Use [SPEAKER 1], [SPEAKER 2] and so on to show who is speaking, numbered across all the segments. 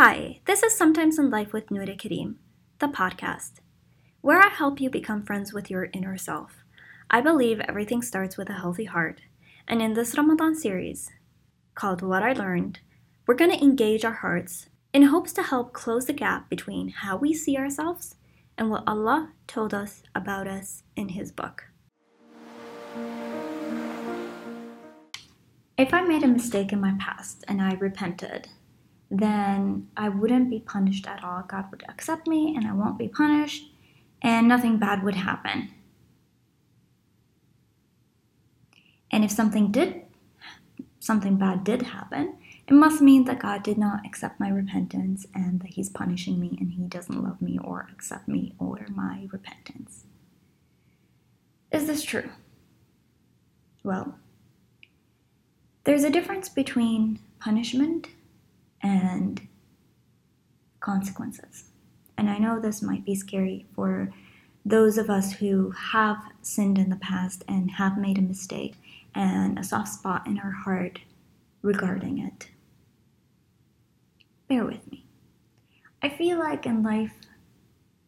[SPEAKER 1] Hi, this is Sometimes in Life with Noura Karim, the podcast, where I help you become friends with your inner self. I believe everything starts with a healthy heart, and in this Ramadan series, called What I Learned, we're going to engage our hearts in hopes to help close the gap between how we see ourselves and what Allah told us about us in His book. If I made a mistake in my past and I repented, then I wouldn't be punished at all. God would accept me and I won't be punished, and nothing bad would happen. And if something did something bad did happen, it must mean that God did not accept my repentance and that he's punishing me and he doesn't love me or accept me or my repentance. Is this true? Well, there's a difference between punishment and consequences. And I know this might be scary for those of us who have sinned in the past and have made a mistake and a soft spot in our heart regarding it. Bear with me. I feel like in life,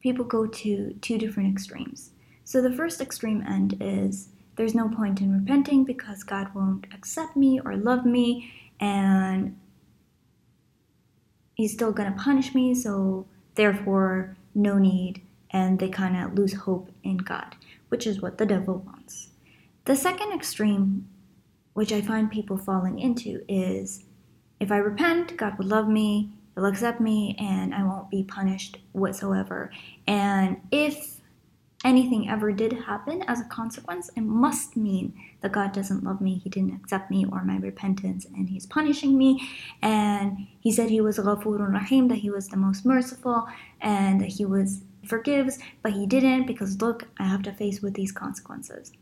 [SPEAKER 1] people go to two different extremes. So the first extreme end is there's no point in repenting because God won't accept me or love me, and he's still going to punish me, so therefore, no need. And they kind of lose hope in God, which is what the devil wants. The second extreme, which I find people falling into, is if I repent, God will love me, He'll accept me, and I won't be punished whatsoever. And if anything ever did happen as a consequence, it must mean that God doesn't love me, He didn't accept me or my repentance, and He's punishing me. And He said He was Ghafurun Rahim, that He was the most merciful, and that He was forgives, but He didn't because look, I have to face with these consequences.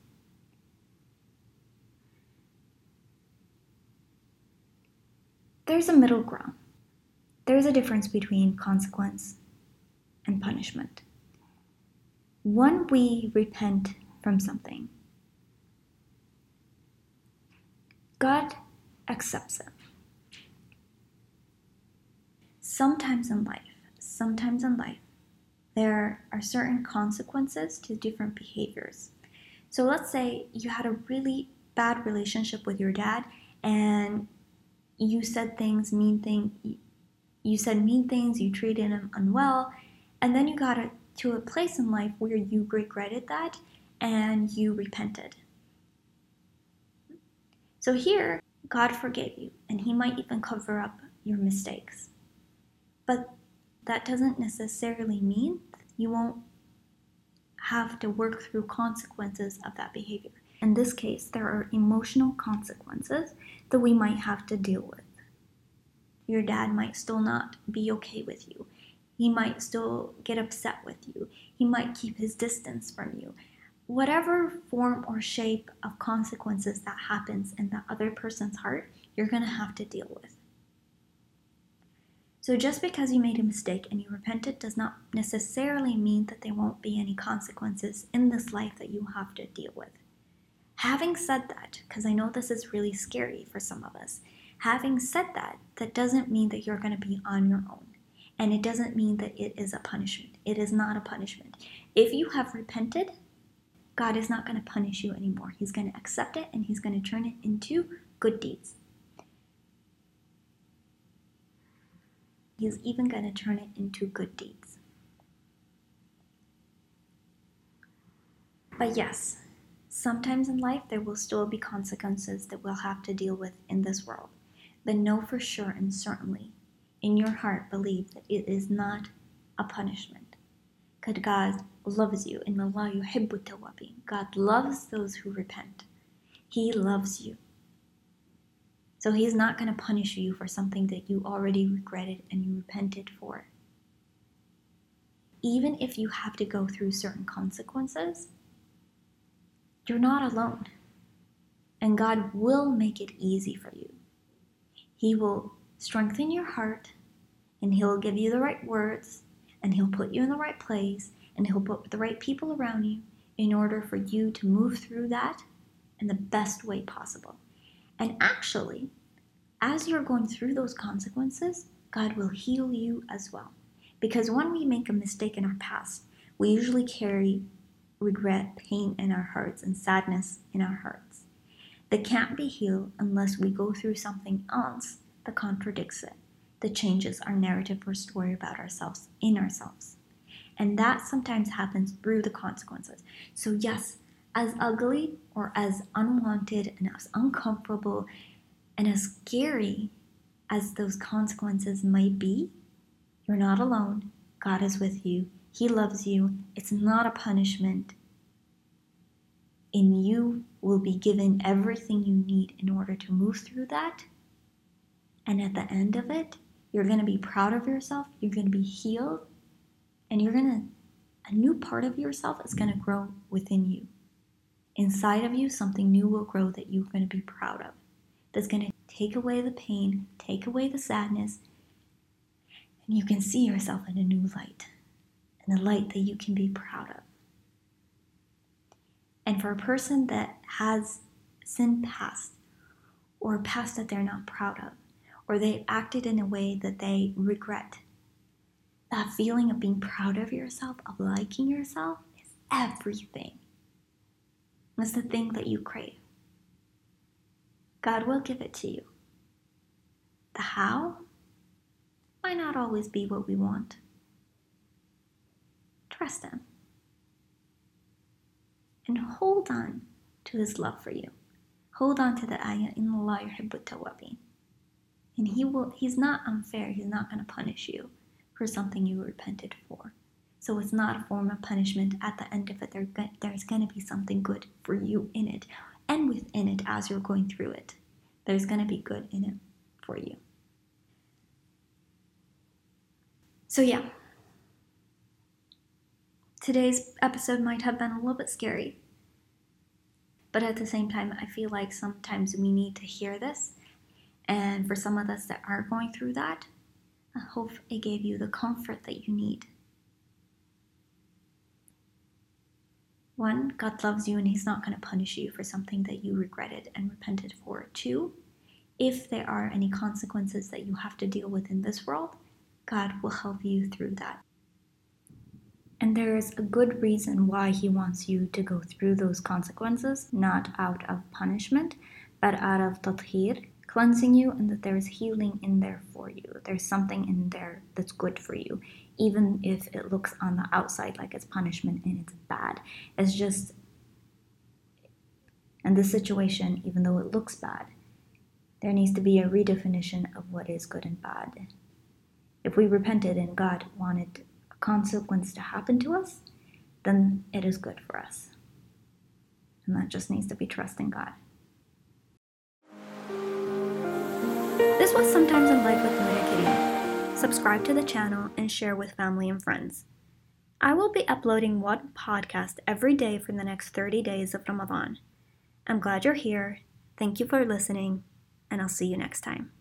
[SPEAKER 1] There's a middle ground. There's a difference between consequence and punishment when we repent from something, God accepts it. Sometimes in life, sometimes in life, there are certain consequences to different behaviors. So let's say you had a really bad relationship with your dad and you said things, mean things, you said mean things, you treated him unwell, and then you got a to a place in life where you regretted that and you repented. So here, God forgave you, and He might even cover up your mistakes. But that doesn't necessarily mean you won't have to work through consequences of that behavior. In this case, there are emotional consequences that we might have to deal with. Your dad might still not be okay with you. He might still get upset with you. He might keep his distance from you. Whatever form or shape of consequences that happens in the other person's heart, you're going to have to deal with. So, just because you made a mistake and you repented does not necessarily mean that there won't be any consequences in this life that you have to deal with. Having said that, because I know this is really scary for some of us, having said that, that doesn't mean that you're going to be on your own. And it doesn't mean that it is a punishment. It is not a punishment. If you have repented, God is not going to punish you anymore. He's going to accept it and He's going to turn it into good deeds. He's even going to turn it into good deeds. But yes, sometimes in life there will still be consequences that we'll have to deal with in this world. But know for sure and certainly in your heart believe that it is not a punishment. Because God loves you. In Allah yuhibbu tawabin. God loves those who repent. He loves you. So He is not going to punish you for something that you already regretted and you repented for. Even if you have to go through certain consequences, you're not alone. And God will make it easy for you. He will strengthen your heart, and He'll give you the right words, and He'll put you in the right place, and He'll put the right people around you in order for you to move through that in the best way possible. And actually, as you're going through those consequences, God will heal you as well. Because when we make a mistake in our past, we usually carry regret, pain in our hearts, and sadness in our hearts. That can't be healed unless we go through something else that contradicts it, that changes our narrative or story about ourselves in ourselves. And that sometimes happens through the consequences. So, yes, as ugly or as unwanted and as uncomfortable and as scary as those consequences might be, you're not alone. God is with you. He loves you. It's not a punishment. And you will be given everything you need in order to move through that. And at the end of it, you're going to be proud of yourself. You're going to be healed. And you're going to, a new part of yourself is going to grow within you. Inside of you, something new will grow that you're going to be proud of. That's going to take away the pain, take away the sadness, and you can see yourself in a new light, in a light that you can be proud of. And for a person that has sin past, or past that they're not proud of, or they acted in a way that they regret, that feeling of being proud of yourself, of liking yourself, is everything. It's the thing that you crave. God will give it to you. The how might not always be what we want. Trust Him. And hold on to His love for you. Hold on to the ayah, in Allah yuhibbu tawabin. And He will He's not unfair, He's not gonna punish you for something you repented for. So it's not a form of punishment. At the end of it, there, there's going to be something good for you in it and within it as you're going through it. There's going to be good in it for you. So, yeah, today's episode might have been a little bit scary. But at the same time, I feel like sometimes we need to hear this. And for some of us that are going through that, I hope it gave you the comfort that you need. One, God loves you and He's not going to punish you for something that you regretted and repented for. Two, if there are any consequences that you have to deal with in this world, God will help you through that. And there is a good reason why He wants you to go through those consequences, not out of punishment, but out of tathir, cleansing you, and that there is healing in there for you. There's something in there that's good for you, even if it looks on the outside like it's punishment and it's bad. It's just, in this situation, even though it looks bad, there needs to be a redefinition of what is good and bad. If we repented and God wanted a consequence to happen to us, then it is good for us. And that just needs to be trust in God. This was Sometimes in Life with Maria Kitty. Subscribe to the channel and share with family and friends. I will be uploading one podcast every day for the next 30 days of Ramadan. I'm glad you're here. Thank you for listening, and I'll see you next time.